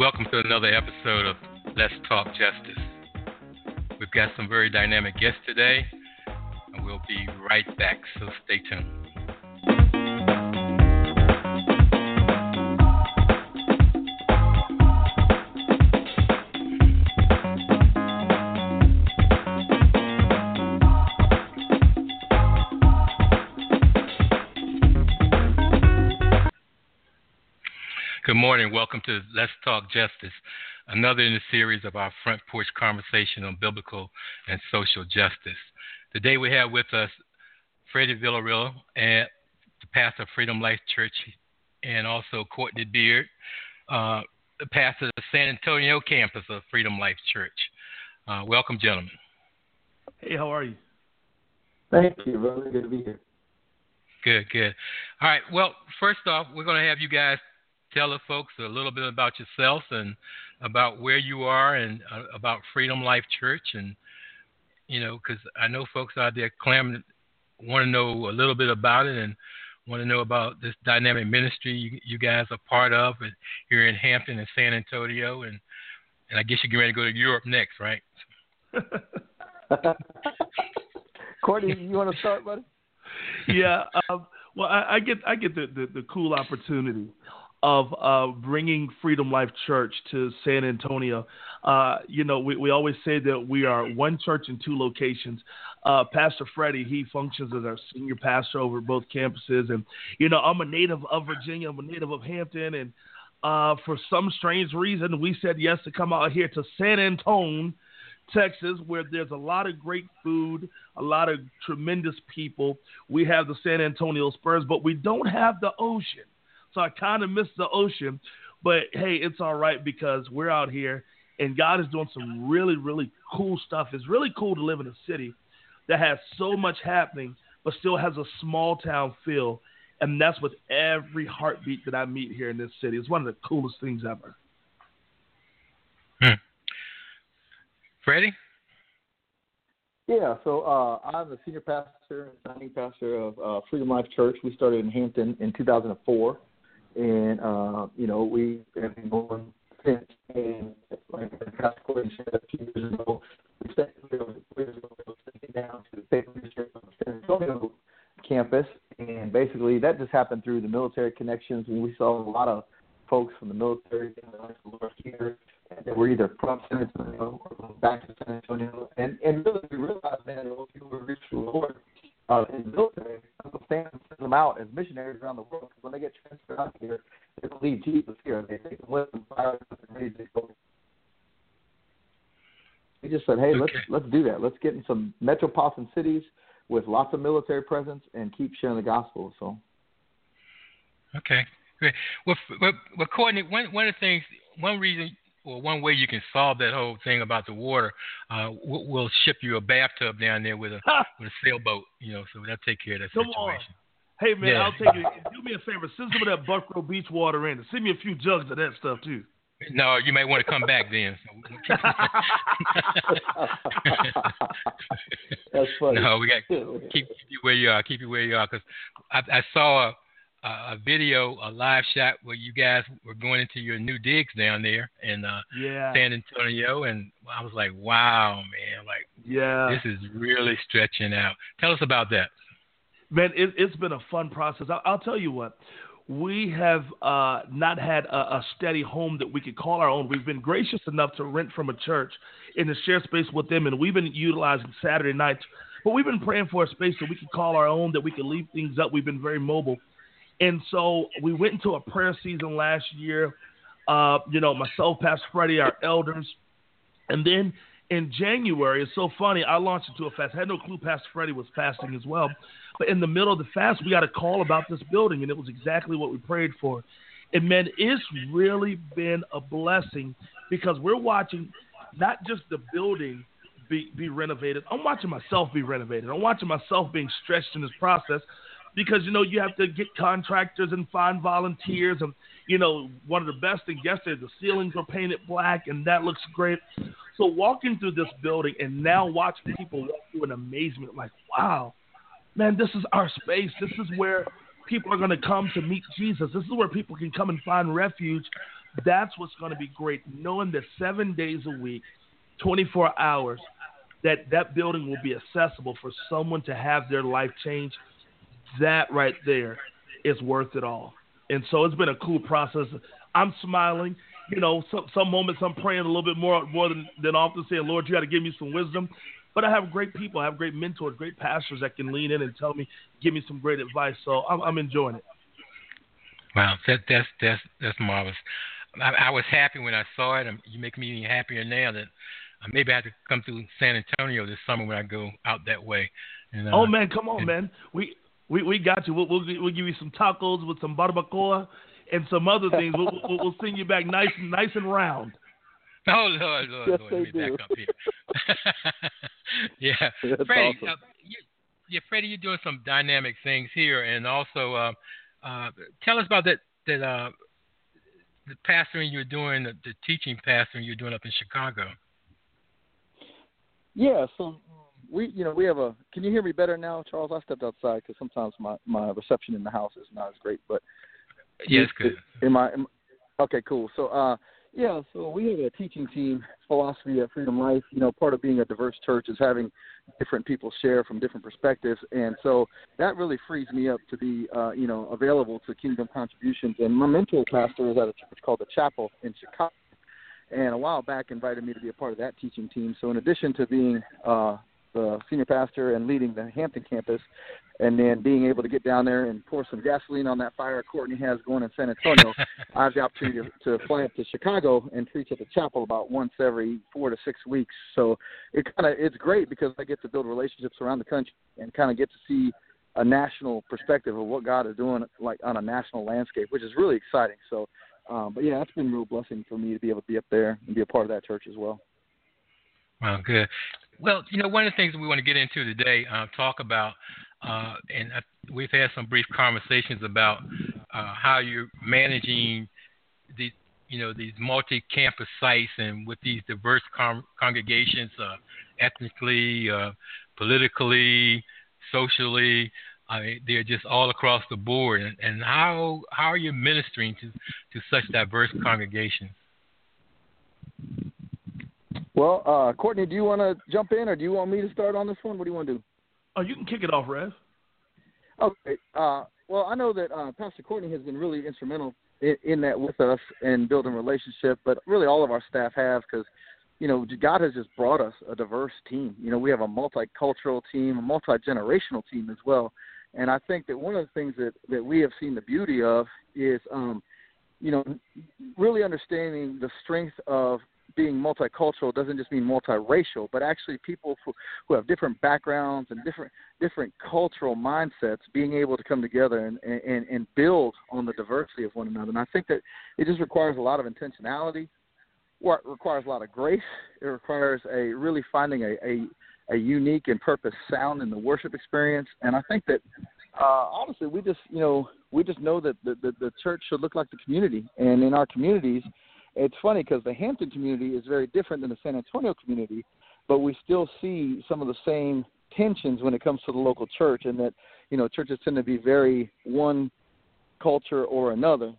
Welcome to another episode of Let's Talk Justice. We've got some very dynamic guests today, and we'll be right back, so stay tuned. Morning. Welcome to Let's Talk Justice, another in the series of our front porch conversation on biblical and social justice. Today we have with us Freddie Villarreal, and the pastor of Freedom Life Church, and also Courtney Beard, uh, the pastor of the San Antonio campus of Freedom Life Church. Uh, welcome, gentlemen. Hey, how are you? Thank you, brother. Good to be here. Good, good. All right. Well, first off, we're going to have you guys tell the folks a little bit about yourself and about where you are and uh, about Freedom Life Church. And, you know, because I know folks out there clamoring, want to know a little bit about it and want to know about this dynamic ministry you, you guys are part of and here in Hampton and San Antonio. And, and I guess you're getting ready to go to Europe next, right? Courtney, you want to start, buddy? yeah. Um, well, I, I, get I get the, the, the cool opportunity of uh, bringing Freedom Life Church to San Antonio. Uh, you know, we, we always say that we are one church in two locations. Uh, pastor Freddie, he functions as our senior pastor over both campuses. And, you know, I'm a native of Virginia, I'm a native of Hampton. And uh, for some strange reason, we said yes to come out here to San Antonio. Texas, where there's a lot of great food, a lot of tremendous people. We have the San Antonio Spurs, but we don't have the ocean. So I kind of miss the ocean. But hey, it's all right because we're out here and God is doing some really, really cool stuff. It's really cool to live in a city that has so much happening, but still has a small town feel. And that's with every heartbeat that I meet here in this city. It's one of the coolest things ever. Hmm. Freddie? Yeah, so uh, I'm the senior pastor and founding pastor of uh, Freedom Life Church. We started in Hampton in 2004, and uh, you know we have been going since. And like Pastor Courtney said a few years ago, we ago, down to the state of San Antonio campus, and basically that just happened through the military connections, and we saw a lot of folks from the military here that were either from San Antonio or back to San Antonio. And and really we realized man, those people who reached the Lord uh, in the military, Uncle Sam sends them out as missionaries around the world because when they get transferred out here, they don't leave Jesus here. They take them with them, fire and ready to go. We just said, hey, let's let's do that. Let's get in some metropolitan cities with lots of military presence and keep sharing the gospel. So Okay, great. Well, well Courtney, one one of the things, one reason, or one way you can solve that whole thing about the water, uh, we'll, we'll ship you a bathtub down there with a with a sailboat, you know, so that'll take care of that Come on. situation. Hey man, Yeah. I'll take it. Do me a favor, send some of that Buckroe Beach water in. and Send me a few jugs of that stuff too. No, you may want to come back then. that's funny. no, we got keep, keep you where you are. Keep you where you are because I, I saw a, a video, a live shot where you guys were going into your new digs down there in uh, Yeah. San Antonio, and I was like, wow, man, like Yeah. this is really stretching out. Tell us about that. Man, it, it's been a fun process. I'll, I'll tell you what. We have uh, not had a, a steady home that we could call our own. We've been gracious enough to rent from a church in the share space with them, and we've been utilizing Saturday nights But we've been praying for a space that we could call our own, that we could leave things up. We've been very mobile. And so we went into a prayer season last year. Uh, you know, myself, Pastor Freddie, our elders. And then in January, it's so funny, I launched into a fast. I had no clue Pastor Freddie was fasting as well. But in the middle of the fast, we got a call about this building, and it was exactly what we prayed for. And man, it's really been a blessing because we're watching not just the building be, be renovated, I'm watching myself be renovated. I'm watching myself being stretched in this process because you know you have to get contractors and find volunteers. And you know one of the best things yesterday the ceilings were painted black and that looks great. So walking through this building and now watching people walk through in amazement like wow man this is our space. This is where people are going to come to meet jesus. This is where people can come and find refuge. That's what's going to be great knowing that seven days a week 24 hours that that building will be accessible for someone to have their life changed that right there is worth it all. And so it's been a cool process. I'm smiling. You know, some some moments I'm praying a little bit more more than, than often saying, Lord, you got to give me some wisdom. But I have great people, I have great mentors, great pastors that can lean in and tell me, give me some great advice. So I'm, I'm enjoying it. Wow, that, that's that's that's marvelous. I, I was happy when I saw it. You make me even happier now that uh, maybe I have to come through San Antonio this summer when I go out that way. And, uh, oh man, come on, and, man. We we we got you. We'll, we'll, we'll give you some tacos with some barbacoa and some other things. We'll, we'll, we'll send you back nice and nice and round. Oh Lord, Lord, yes, Lord, let me do. back up here. yeah, That's Freddie, awesome. uh, you, yeah, Freddie, you're doing some dynamic things here, and also uh, uh, tell us about that that uh, the pastoring you're doing, the, the teaching pastoring you're doing up in Chicago. Yeah, so we, you know, we have a. Can you hear me better now, Charles? I stepped outside because sometimes my my reception in the house is not as great. But Yes, good. Am I? Am, okay, cool. So, uh, yeah, so we have a teaching team philosophy at Freedom Life. You know, part of being a diverse church is having different people share from different perspectives, and so that really frees me up to be, uh, you know, available to Kingdom contributions. And my mentor pastor is at a church called the Chapel in Chicago, and a while back invited me to be a part of that teaching team. So, in addition to being uh, the senior pastor and leading the Hampton campus, and then being able to get down there and pour some gasoline on that fire Courtney has going in San Antonio, I have the opportunity to, to fly up to Chicago and preach at the chapel about once every four to six weeks. So it kind of it's great because I get to build relationships around the country and kind of get to see a national perspective of what God is doing, like on a national landscape, which is really exciting. So, um, but yeah, it's been a real blessing for me to be able to be up there and be a part of that church as well. Wow, good. Well, you know, one of the things we want to get into today, uh, talk about, uh, and uh, we've had some brief conversations about uh, how you're managing the, you know, these multi-campus sites and with these diverse con- congregations, uh, ethnically, uh, politically, socially. I they're just all across the board. And, and how how are you ministering to to such diverse congregations? Well, uh, Courtney, do you want to jump in, or do you want me to start on this one? What do you want to do? Oh, you can kick it off, Rev. Okay. Uh, well, I know that uh, Pastor Courtney has been really instrumental in, in that with us and building relationship, but really all of our staff have because, you know, God has just brought us a diverse team. You know, we have a multicultural team, a multi generational team as well, and I think that one of the things that that we have seen the beauty of is, um, you know, really understanding the strength of being multicultural doesn't just mean multiracial, but actually people who, who have different backgrounds and different different cultural mindsets being able to come together and, and, and build on the diversity of one another. And I think that it just requires a lot of intentionality. What requires a lot of grace. It requires a really finding a, a, a unique and purpose sound in the worship experience. And I think that uh, honestly, we just you know we just know that the, the the church should look like the community, and in our communities it's funny because the Hampton community is very different than the San Antonio community, but we still see some of the same tensions when it comes to the local church, and that you know churches tend to be very one culture or another,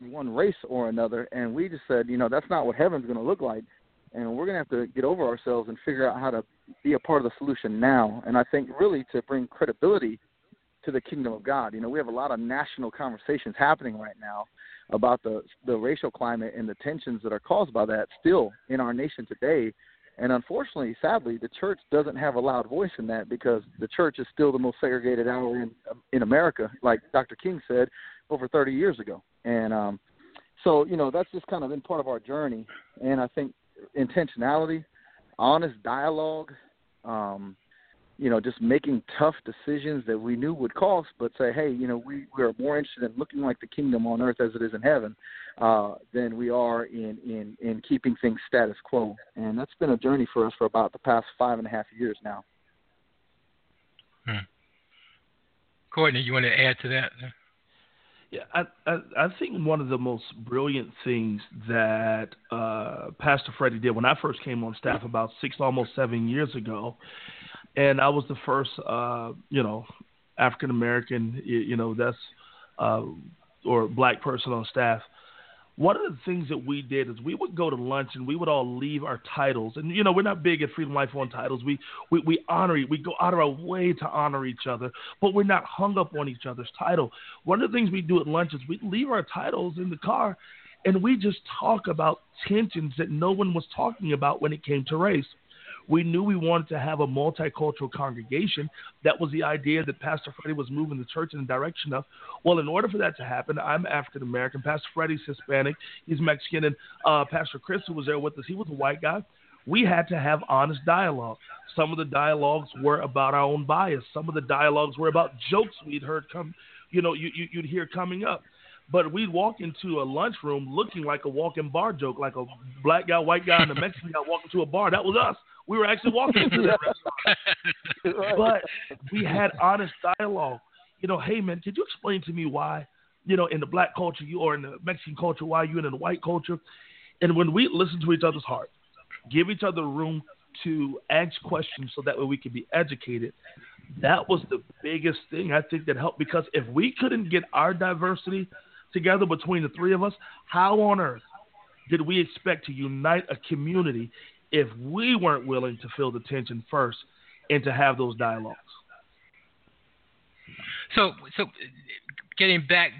one race or another, and we just said, you know, that's not what heaven's going to look like, and we're going to have to get over ourselves and figure out how to be a part of the solution now. And I think really to bring credibility to the kingdom of God. You know, we have a lot of national conversations happening right now about the the racial climate and the tensions that are caused by that still in our nation today. And unfortunately, sadly, the church doesn't have a loud voice in that because the church is still the most segregated hour in in America, like Dr. King said over 30 years ago. And um, so, you know, that's just kind of been part of our journey. And I think intentionality, honest dialogue, um, you know, just making tough decisions that we knew would cost, but say, hey, you know, we, we are more interested in looking like the kingdom on earth as it is in heaven uh, than we are in, in, in keeping things status quo. And that's been a journey for us for about the past five and a half years now. Hmm. Courtney, you want to add to that? Yeah, I, I, I think one of the most brilliant things that uh, Pastor Freddie did when I first came on staff about six, almost seven years ago, and I was the first, uh, you know, African American, you, you know, that's uh, or black person on staff one of the things that we did is we would go to lunch and we would all leave our titles. And you know, we're not big at Freedom Life on titles. We we, we honor we go out of our way to honor each other, but we're not hung up on each other's title. One of the things we do at lunch is we leave our titles in the car and we just talk about tensions that no one was talking about when it came to race. We knew we wanted to have a multicultural congregation. That was the idea that Pastor Freddie was moving the church in the direction of. Well, in order for that to happen, I'm African American. Pastor Freddie's Hispanic. He's Mexican. And uh, Pastor Chris, who was there with us, he was a white guy. We had to have honest dialogue. Some of the dialogues were about our own bias. Some of the dialogues were about jokes we'd heard come, you know, you, you, you'd hear coming up. But we'd walk into a lunchroom looking like a walking bar joke, like a black guy, white guy, and a Mexican guy walking to a bar. That was us. We were actually walking into that restaurant. But we had honest dialogue. You know, hey man, could you explain to me why, you know, in the black culture you or in the Mexican culture, why you in the white culture? And when we listen to each other's heart, give each other room to ask questions so that way we can be educated. That was the biggest thing I think that helped because if we couldn't get our diversity together between the three of us, how on earth did we expect to unite a community if we weren't willing to feel the tension first and to have those dialogues. So, so getting back,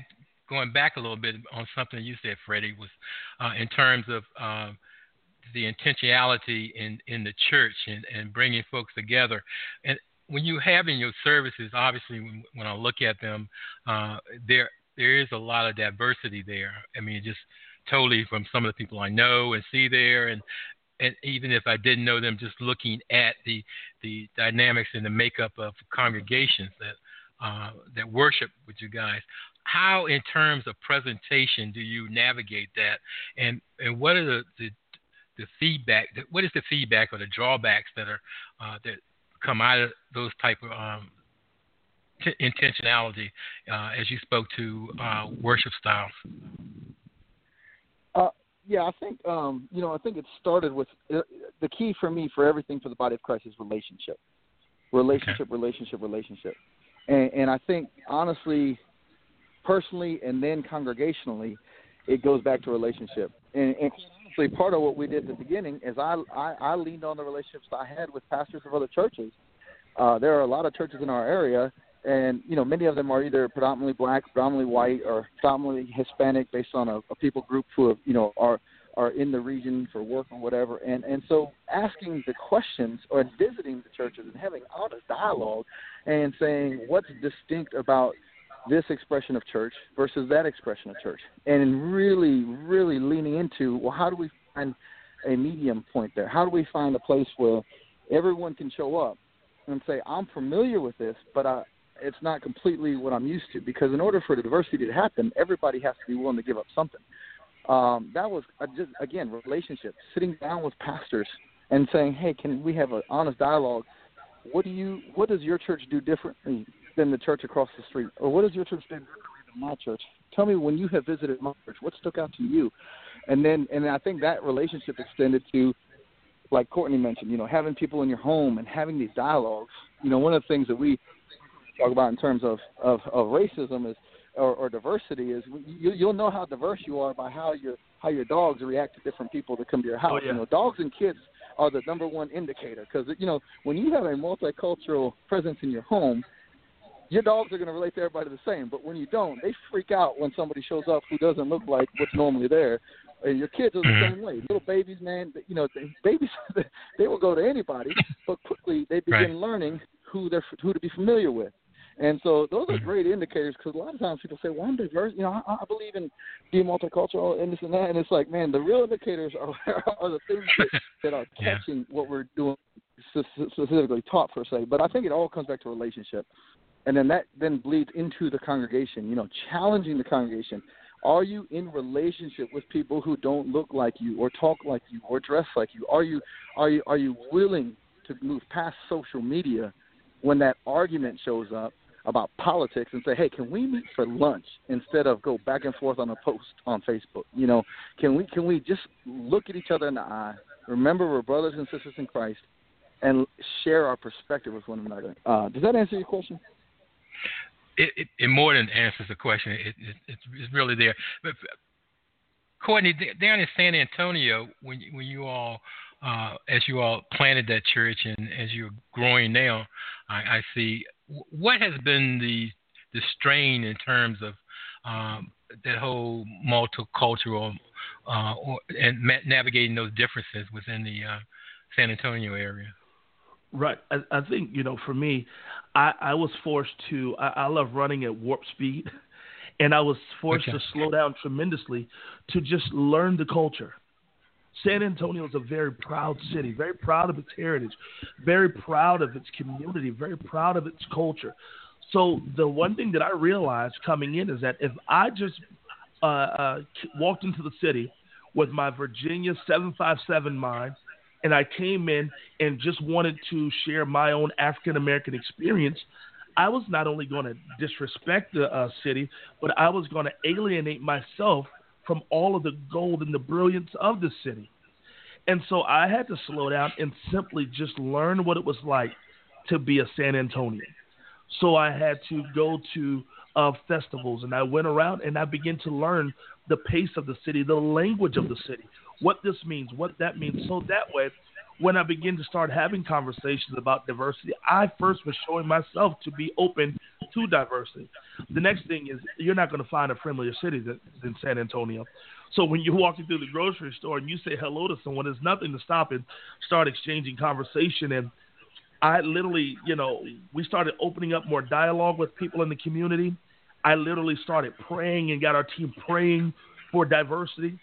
going back a little bit on something you said, Freddie, was uh, in terms of uh, the intentionality in in the church and, and bringing folks together. And when you have in your services, obviously, when, when I look at them, uh, there there is a lot of diversity there. I mean, just totally from some of the people I know and see there, and and even if I didn't know them, just looking at the the dynamics and the makeup of congregations that uh, that worship with you guys, how in terms of presentation do you navigate that, and and what are the the, the feedback? What is the feedback or the drawbacks that are uh, that come out of those type of um, t- intentionality uh, as you spoke to uh, worship styles? Yeah, I think um, you know, I think it started with uh, the key for me for everything for the body of Christ is relationship, relationship, okay. relationship, relationship, and, and I think honestly, personally, and then congregationally, it goes back to relationship. And, and honestly, part of what we did at the beginning is I, I I leaned on the relationships I had with pastors of other churches. Uh, there are a lot of churches in our area and you know many of them are either predominantly black, predominantly white, or predominantly Hispanic, based on a, a people group who have, you know are are in the region for work or whatever. And and so asking the questions or visiting the churches and having honest dialogue and saying what's distinct about this expression of church versus that expression of church, and really really leaning into well how do we find a medium point there? How do we find a place where everyone can show up and say, I'm familiar with this, but I, it's not completely what I'm used to because in order for the diversity to happen, everybody has to be willing to give up something. Um, that was just again relationship, sitting down with pastors and saying, "Hey, can we have an honest dialogue? What do you, what does your church do differently than the church across the street, or what does your church do differently than my church? Tell me when you have visited my church, what stuck out to you?" And then, and I think that relationship extended to, like Courtney mentioned, you know, having people in your home and having these dialogues. You know, one of the things that we talk about in terms of of, of racism is or, or diversity is you, you'll know how diverse you are by how your how your dogs react to different people that come to your house. Oh, yeah. You know, dogs and kids are the number one indicator because you know when you have a multicultural presence in your home, your dogs are going to relate to everybody the same. But when you don't, they freak out when somebody shows up who doesn't look like what's normally there. And your kids are the Mhm. same way. Little babies, man, you know, they, babies they will go to anybody, but quickly they begin Right. learning who they're who to be familiar with. And so those are Mhm. great indicators because a lot of times people say, "Well, I'm diverse. You know, I, I believe in being multicultural and this and that." And it's like, man, the real indicators are, are the things that, that are Yeah. catching what we're doing specifically taught per se. But I think it all comes back to relationship, and then that then bleeds into the congregation. You know, challenging the congregation. Are you in relationship with people who don't look like you, or talk like you, or dress like you? Are you are you are you willing to move past social media when that argument shows up about politics and say, hey, can we meet for lunch instead of go back and forth on a post on Facebook? You know, can we can we just look at each other in the eye, remember we're brothers and sisters in Christ, and share our perspective with one another? Uh, does that answer your question? it, it, it more than answers the question. It, it, it's, really there. But Courtney, down in San Antonio, when when you all, uh, as you all planted that church and as you're growing now, I, I see. Wh- What has been the the strain in terms of um, that whole multicultural uh, or, and ma- navigating those differences within the uh, San Antonio area? Right. I, I think you know, for me, I, I was forced to. I, I love running at warp speed, and I was forced Okay. to slow down tremendously to just learn the culture. San Antonio is a very proud city, very proud of its heritage, very proud of its community, very proud of its culture. So the one thing that I realized coming in is that if I just uh, uh, walked into the city with my Virginia 757 mind, and I came in and just wanted to share my own African American experience, I was not only going to disrespect the uh, city, but I was going to alienate myself from all of the gold and the brilliance of the city. And so I had to slow down and simply just learn what it was like to be a San Antonian. So I had to go to uh, festivals and I went around and I began to learn the pace of the city, the language of the city, what this means, what that means. So that way, when I begin to start having conversations about diversity, I first was showing myself to be open to diversity. The next thing is you're not going to find a friendlier city than, than San Antonio. So when you're walking through the grocery store and you say hello to someone, there's nothing to stop and start exchanging conversation. And I literally, you know, we started opening up more dialogue with people in the community. I literally started praying and got our team praying for diversity.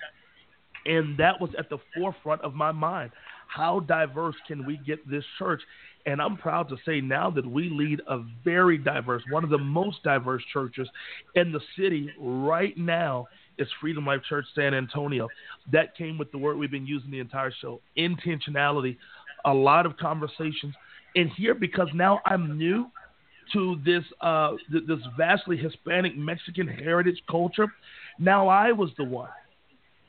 And that was at the forefront of my mind. How diverse can we get this church? And I'm proud to say now that we lead a very diverse, one of the most diverse churches in the city right now is Freedom Life Church San Antonio. That came with the word we've been using the entire show intentionality, a lot of conversations. And here, because now I'm new to this uh, th- this vastly Hispanic Mexican heritage culture, now I was the one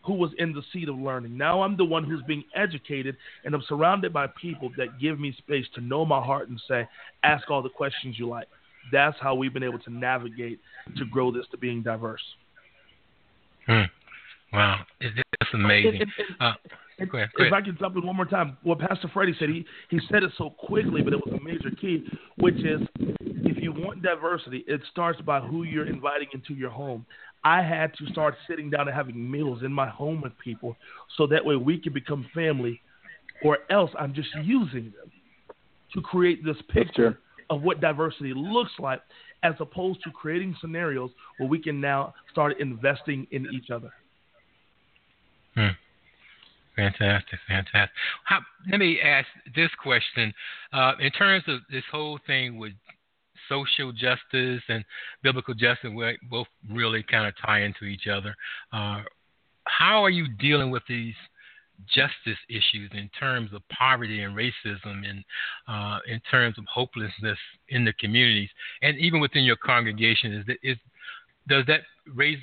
who was in the seat of learning. Now I'm the one who's being educated, and I'm surrounded by people that give me space to know my heart and say, ask all the questions you like. That's how we've been able to navigate to grow this to being diverse. Hmm. Wow, it, it's amazing. And- and- and- Uh, and go ahead, go if ahead. I can jump in one more time, what Pastor Freddie said, he, he said it so quickly, but it was a major key, which is if you want diversity, it starts by who you're inviting into your home. I had to start sitting down and having meals in my home with people so that way we can become family, or else I'm just using them to create this picture of what diversity looks like as opposed to creating scenarios where we can now start investing in each other. Hmm. Fantastic, fantastic. How, let me ask this question: uh, in terms of this whole thing with social justice and biblical justice, both really kind of tie into each other. Uh, how are you dealing with these justice issues in terms of poverty and racism, and uh, in terms of hopelessness in the communities, and even within your congregation? Is, that, is does that raise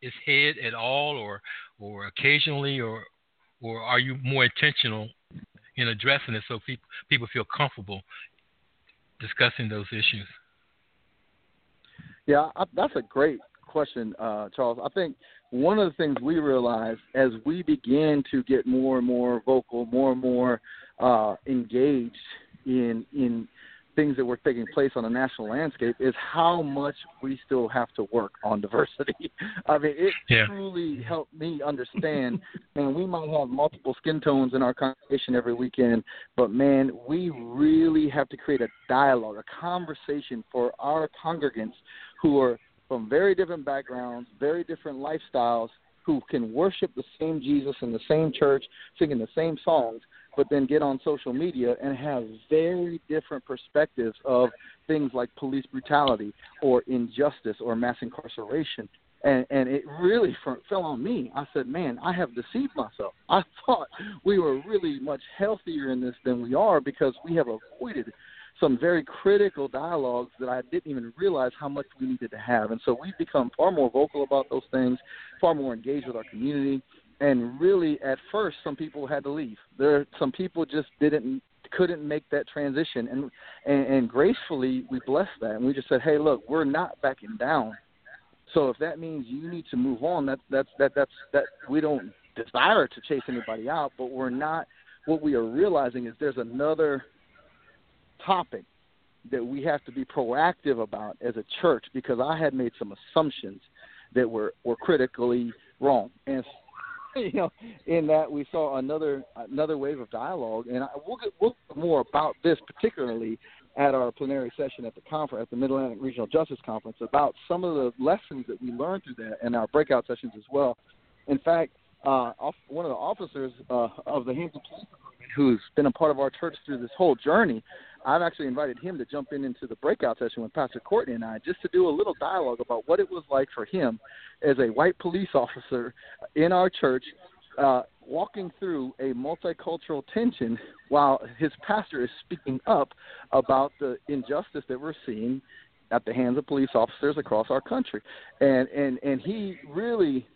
its head at all, or or occasionally, or or are you more intentional in addressing it so people people feel comfortable discussing those issues? Yeah, I, that's a great question, uh, Charles. I think one of the things we realized as we began to get more and more vocal, more and more uh, engaged in in things that were taking place on the national landscape is how much we still have to work on diversity. I mean, it Yeah. truly helped me understand. man, we might have multiple skin tones in our congregation every weekend, but man, we really have to create a dialogue, a conversation for our congregants who are from very different backgrounds, very different lifestyles, who can worship the same Jesus in the same church, singing the same songs, but then get on social media and have very different perspectives of things like police brutality or injustice or mass incarceration. And, and it really fell on me. I said, man, I have deceived myself. I thought we were really much healthier in this than we are because we have avoided some very critical dialogues that I didn't even realize how much we needed to have. And so we've become far more vocal about those things, far more engaged with our community. And really, at first, some people had to leave. There, some people just didn't couldn't make that transition, and, and and gracefully we blessed that, and we just said, hey, look, we're not backing down. So if that means you need to move on, that that's that that's that we don't desire to chase anybody out, but we're not. What we are realizing is there's another topic that we have to be proactive about as a church because I had made some assumptions that were were critically wrong, and you know, in that we saw another another wave of dialogue, and I, we'll get we'll more about this particularly at our plenary session at the conference at the Mid Atlantic Regional Justice Conference about some of the lessons that we learned through that and our breakout sessions as well. In fact, uh, one of the officers uh, of the Hampton Police Department, who's been a part of our church through this whole journey, I've actually invited him to jump in into the breakout session with Pastor Courtney and I just to do a little dialogue about what it was like for him as a white police officer in our church, uh, walking through a multicultural tension while his pastor is speaking up about the injustice that we're seeing at the hands of police officers across our country. And and and he really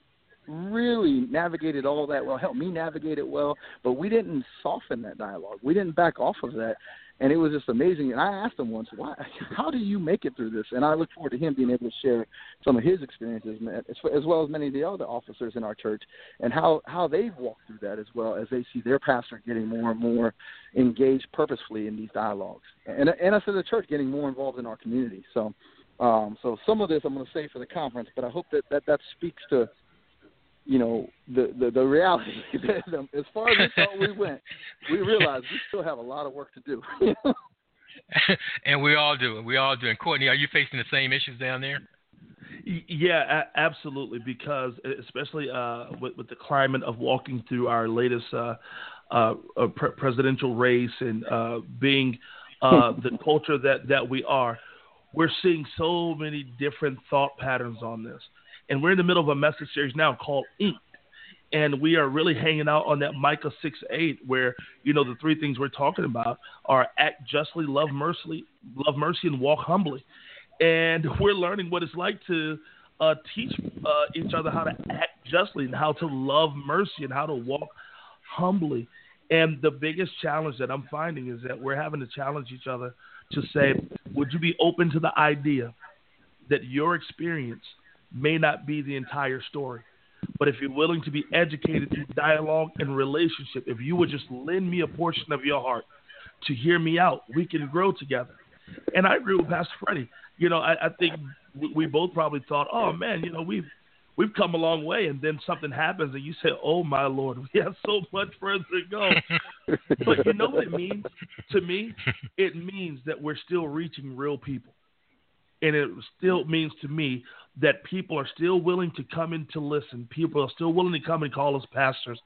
really navigated all that well, helped me navigate it well, but we didn't soften that dialogue. We didn't back off of that. And it was just amazing. And I asked him once, "Why? How do you make it through this?" And I look forward to him being able to share some of his experiences, as, well as many of the other officers in our church, and how how they've walked through that as well as they see their pastor getting more and more engaged purposefully in these dialogues, and and us as a church getting more involved in our community. So, um, so some of this I'm going to say for the conference, but I hope that that that speaks to you know the the, the reality that as far as we thought we went, we realized we still have a lot of work to do. and we all do. We all do. And Courtney, are you facing the same issues down there? Yeah, a- absolutely. Because especially uh, with, with the climate of walking through our latest uh, uh, uh, pre- presidential race and uh, being uh, the culture that that we are, we're seeing so many different thought patterns on this. And we're in the middle of a message series now called Ink. And we are really hanging out on that Micah 6 8, where, you know, the three things we're talking about are act justly, love mercy, love mercy, and walk humbly and we're learning what it's like to uh, teach uh, each other how to act justly and how to love mercy and how to walk humbly. And the biggest challenge that I'm finding is that we're having to challenge each other to say, would you be open to the idea that your experience may not be the entire story? But if you're willing to be educated through dialogue and relationship, if you would just lend me a portion of your heart to hear me out, we can grow together. And I agree with Pastor Freddie. You know, I, I think we, both probably thought, oh man, you know, we've we've come a long way, and then something happens, and you say, oh my Lord, we have so much further to go. but you know what it means to me? It means that we're still reaching real people, and it still means to me that people are still willing to come in to listen. People are still willing to come and call us pastors.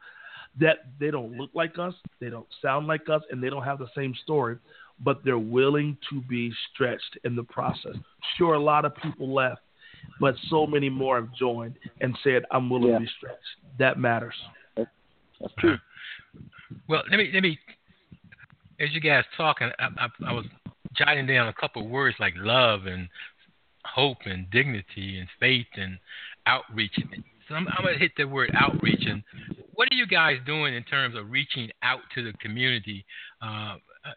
That they don't look like us, they don't sound like us, and they don't have the same story but they're willing to be stretched in the process. Sure, a lot of people left, but so many more have joined and said, "I'm willing Yeah. to be stretched." That matters. That's true. Well, let me let me. As you guys talking, I, I, I was jotting down a couple words like love and hope and dignity and faith and outreach. So I'm, I'm gonna hit the word outreach. And what are you guys doing in terms of reaching out to the community?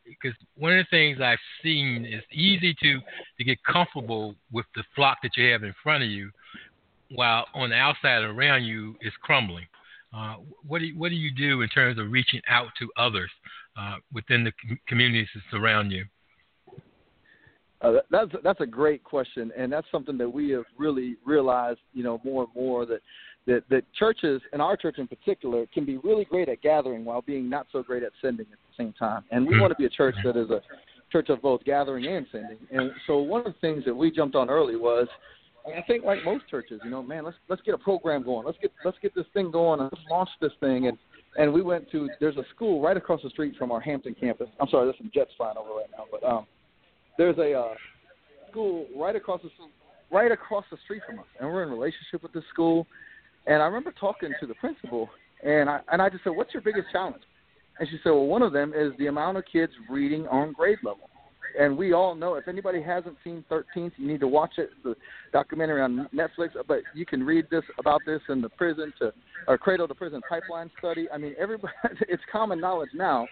Because one of the things I've seen is easy to to get comfortable with the flock that you have in front of you, while on the outside around you is crumbling. Uh, what do you, what do you do in terms of reaching out to others uh, within the com- communities that surround you? Uh, that's that's a great question, and that's something that we have really realized, you know, more and more that that that churches, and our church in particular, can be really great at gathering while being not so great at sending at the same time. And we want to be a church that is a church of both gathering and sending. And so one of the things that we jumped on early was, I think like most churches, you know, man, let's let's get a program going. Let's get let's get this thing going and let's launch this thing. And and we went to there's a school right across the street from our Hampton campus. I'm sorry, there's some jets flying over right now, but um there's a uh, school right across the right across the street from us, and we're in relationship with this school. And I remember talking to the principal, and I and I just said, "What's your biggest challenge?" And she said, "Well, one of them is the amount of kids reading on grade level." And we all know if anybody hasn't seen 13th, you need to watch it. The documentary on Netflix, but you can read this about this in the prison to or Cradle to Prison Pipeline Study. I mean, everybody, it's common knowledge now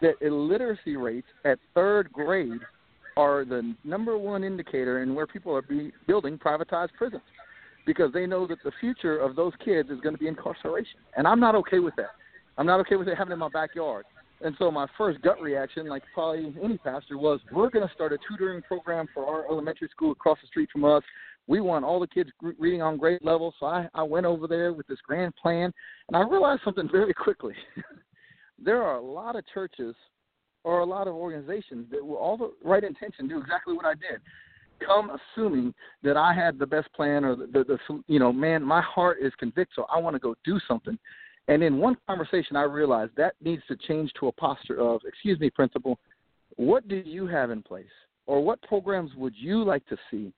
that illiteracy rates at third grade are the number one indicator in where people are be, building privatized prisons because they know that the future of those kids is going to be incarceration. And I'm not okay with that. I'm not okay with it happening in my backyard. And so my first gut reaction, like probably any pastor, was we're going to start a tutoring program for our elementary school across the street from us. We want all the kids reading on grade level. So I, I went over there with this grand plan, and I realized something very quickly. there are a lot of churches or a lot of organizations that with all the right intention do exactly what I did. Come assuming that I had the best plan or the, the, the you know, man, my heart is convicted, so I want to go do something. And in one conversation, I realized that needs to change to a posture of, excuse me, principal, what do you have in place? Or what programs would you like to see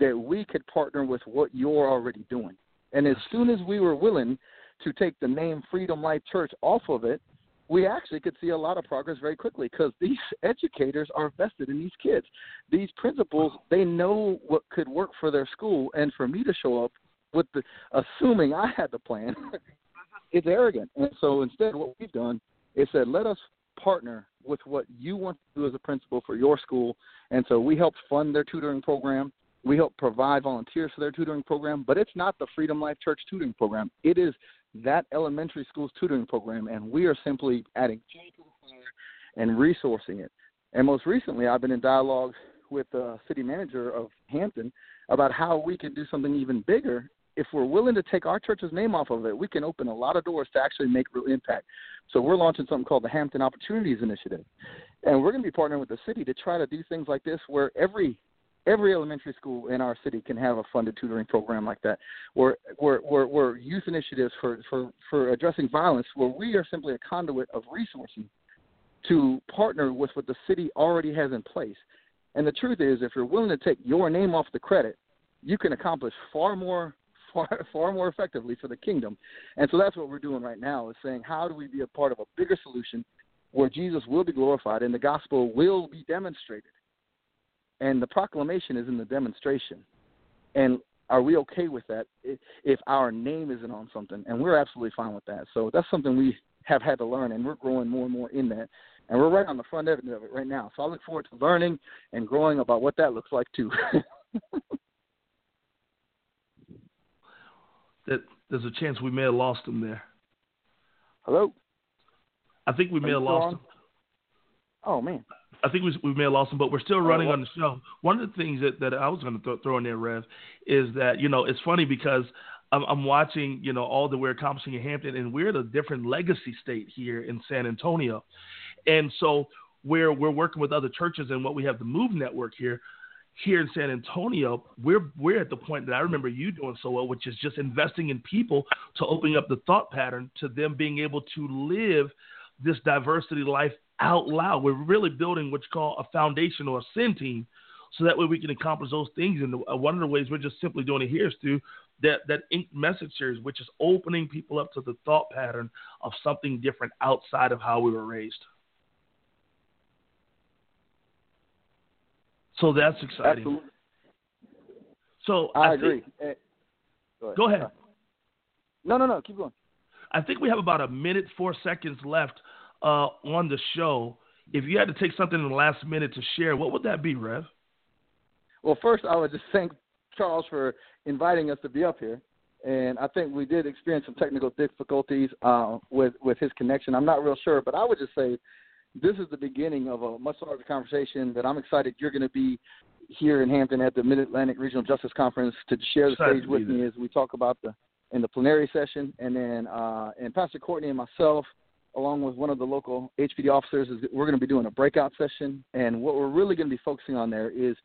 that we could partner with what you're already doing? And as soon as we were willing to take the name Freedom Life Church off of it we actually could see a lot of progress very quickly because these educators are vested in these kids. These principals, they know what could work for their school, and for me to show up with the assuming I had the plan, it's arrogant. And so instead, what we've done is said, let us partner with what you want to do as a principal for your school. And so we helped fund their tutoring program. We help provide volunteers for their tutoring program, but it's not the Freedom Life Church tutoring program. It is that elementary school's tutoring program, and we are simply adding fuel to the fire and resourcing it. And most recently, I've been in dialogue with the city manager of Hampton about how we can do something even bigger. If we're willing to take our church's name off of it, we can open a lot of doors to actually make real impact. So we're launching something called the Hampton Opportunities Initiative. And we're going to be partnering with the city to try to do things like this where every every elementary school in our city can have a funded tutoring program like that, where where where, where youth initiatives for, for, for addressing violence, where we are simply a conduit of resources to partner with what the city already has in place. And the truth is, if you're willing to take your name off the credit, you can accomplish far more far far more effectively for the kingdom. And so that's what we're doing right now is saying how do we be a part of a bigger solution where Jesus will be glorified and the gospel will be demonstrated and the proclamation is in the demonstration. And are we okay with that if our name isn't on something? And we're absolutely fine with that. So that's something we have had to learn, and we're growing more and more in that. And we're right on the front end of it right now. So I look forward to learning and growing about what that looks like too. that there's a chance we may have lost him there. Hello. I think we may have lost him. Oh man. I think we, we may have lost him, but we're still oh, running oh, on the show. One of the things that, that I was going to th- throw in there, Rev, is that you know it's funny because I'm, I'm watching you know all that we're accomplishing in Hampton, and we're at a different legacy state here in San Antonio, and so where we're working with other churches and what we have the Move Network here. Here in San Antonio, we're we're at the point that I remember you doing so well, which is just investing in people to opening up the thought pattern to them being able to live this diversity life out loud. We're really building what's called a foundation or a sin team, so that way we can accomplish those things. And one of the ways we're just simply doing it here is through that that ink message series, which is opening people up to the thought pattern of something different outside of how we were raised. So that's exciting. Absolutely. So I, I agree. Think, eh, go ahead. Go ahead. No, no, no. Keep going. I think we have about a minute, four seconds left uh, on the show, if you had to take something in the last minute to share, what would that be, Rev? Well, first, I would just thank Charles for inviting us to be up here. And I think we did experience some technical difficulties uh, with with his connection. I'm not real sure, but I would just say this is the beginning of a much larger conversation that I'm excited you're going to be here in Hampton at the Mid Atlantic Regional Justice Conference to share the Excited stage with me as we talk about the in the plenary session, and then uh, and Pastor Courtney and myself, along with one of the local HPD officers, is we're going to be doing a breakout session, and what we're really going to be focusing on there is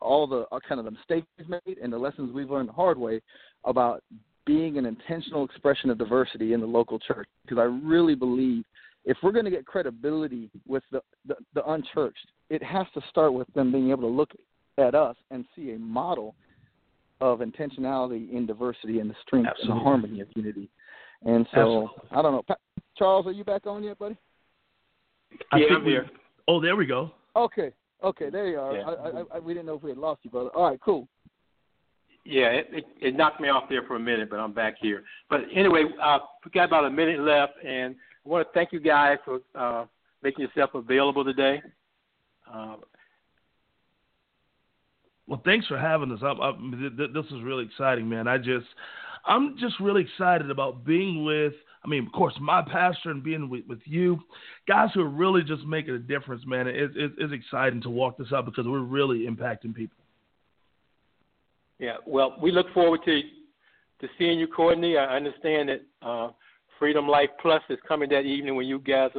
all the uh, kind of the mistakes we've made and the lessons we've learned the hard way about being an intentional expression of diversity in the local church. Because I really believe if we're going to get credibility with the, the, the unchurched, it has to start with them being able to look at us and see a model of intentionality in diversity and the strength and the harmony of unity. And so Absolutely. I don't know, Pa- Charles, are you back on yet, buddy? I Yeah, I'm here. Oh, there we go. Okay, okay, there you are. Yeah. I, I, I, we didn't know if we had lost you, brother. All right, cool. Yeah, it, it, it knocked me off there for a minute, but I'm back here. But anyway, uh, we got about a minute left, and I want to thank you guys for uh, making yourself available today. Uh, Well, thanks for having us. I'm, I'm, th- th- this is really exciting, man. I just, I'm just really excited about being with. I mean, of course, my pastor and being with, with you, guys who are really just making a difference, man. It, it, it's exciting to walk this out because we're really impacting people. yeah, well, we look forward to to seeing you, Courtney. I understand that uh, Freedom Life Plus is coming that evening when you guys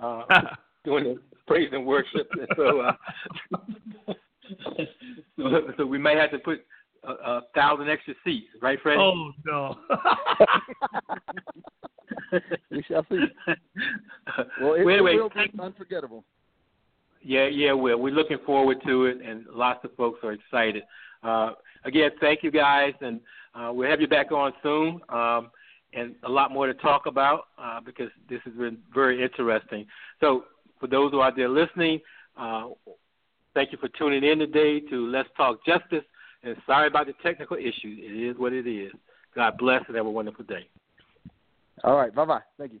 are uh, doing the praise and worship. And so, uh, so, so we may have to put a, a thousand extra seats, right, Freddie? oh no. We shall see. Well, it, Well, anyway, it will be unforgettable. Yeah, yeah, well, we're looking forward to it, and lots of folks are excited. Uh, again, thank you guys, and uh, we'll have you back on soon, um, and a lot more to talk about uh, because this has been very interesting. So, for those who are out there listening, uh, thank you for tuning in today to Let's Talk Justice. And sorry about the technical issues. It is what it is. God bless and have a wonderful day. All right, bye bye. Thank you.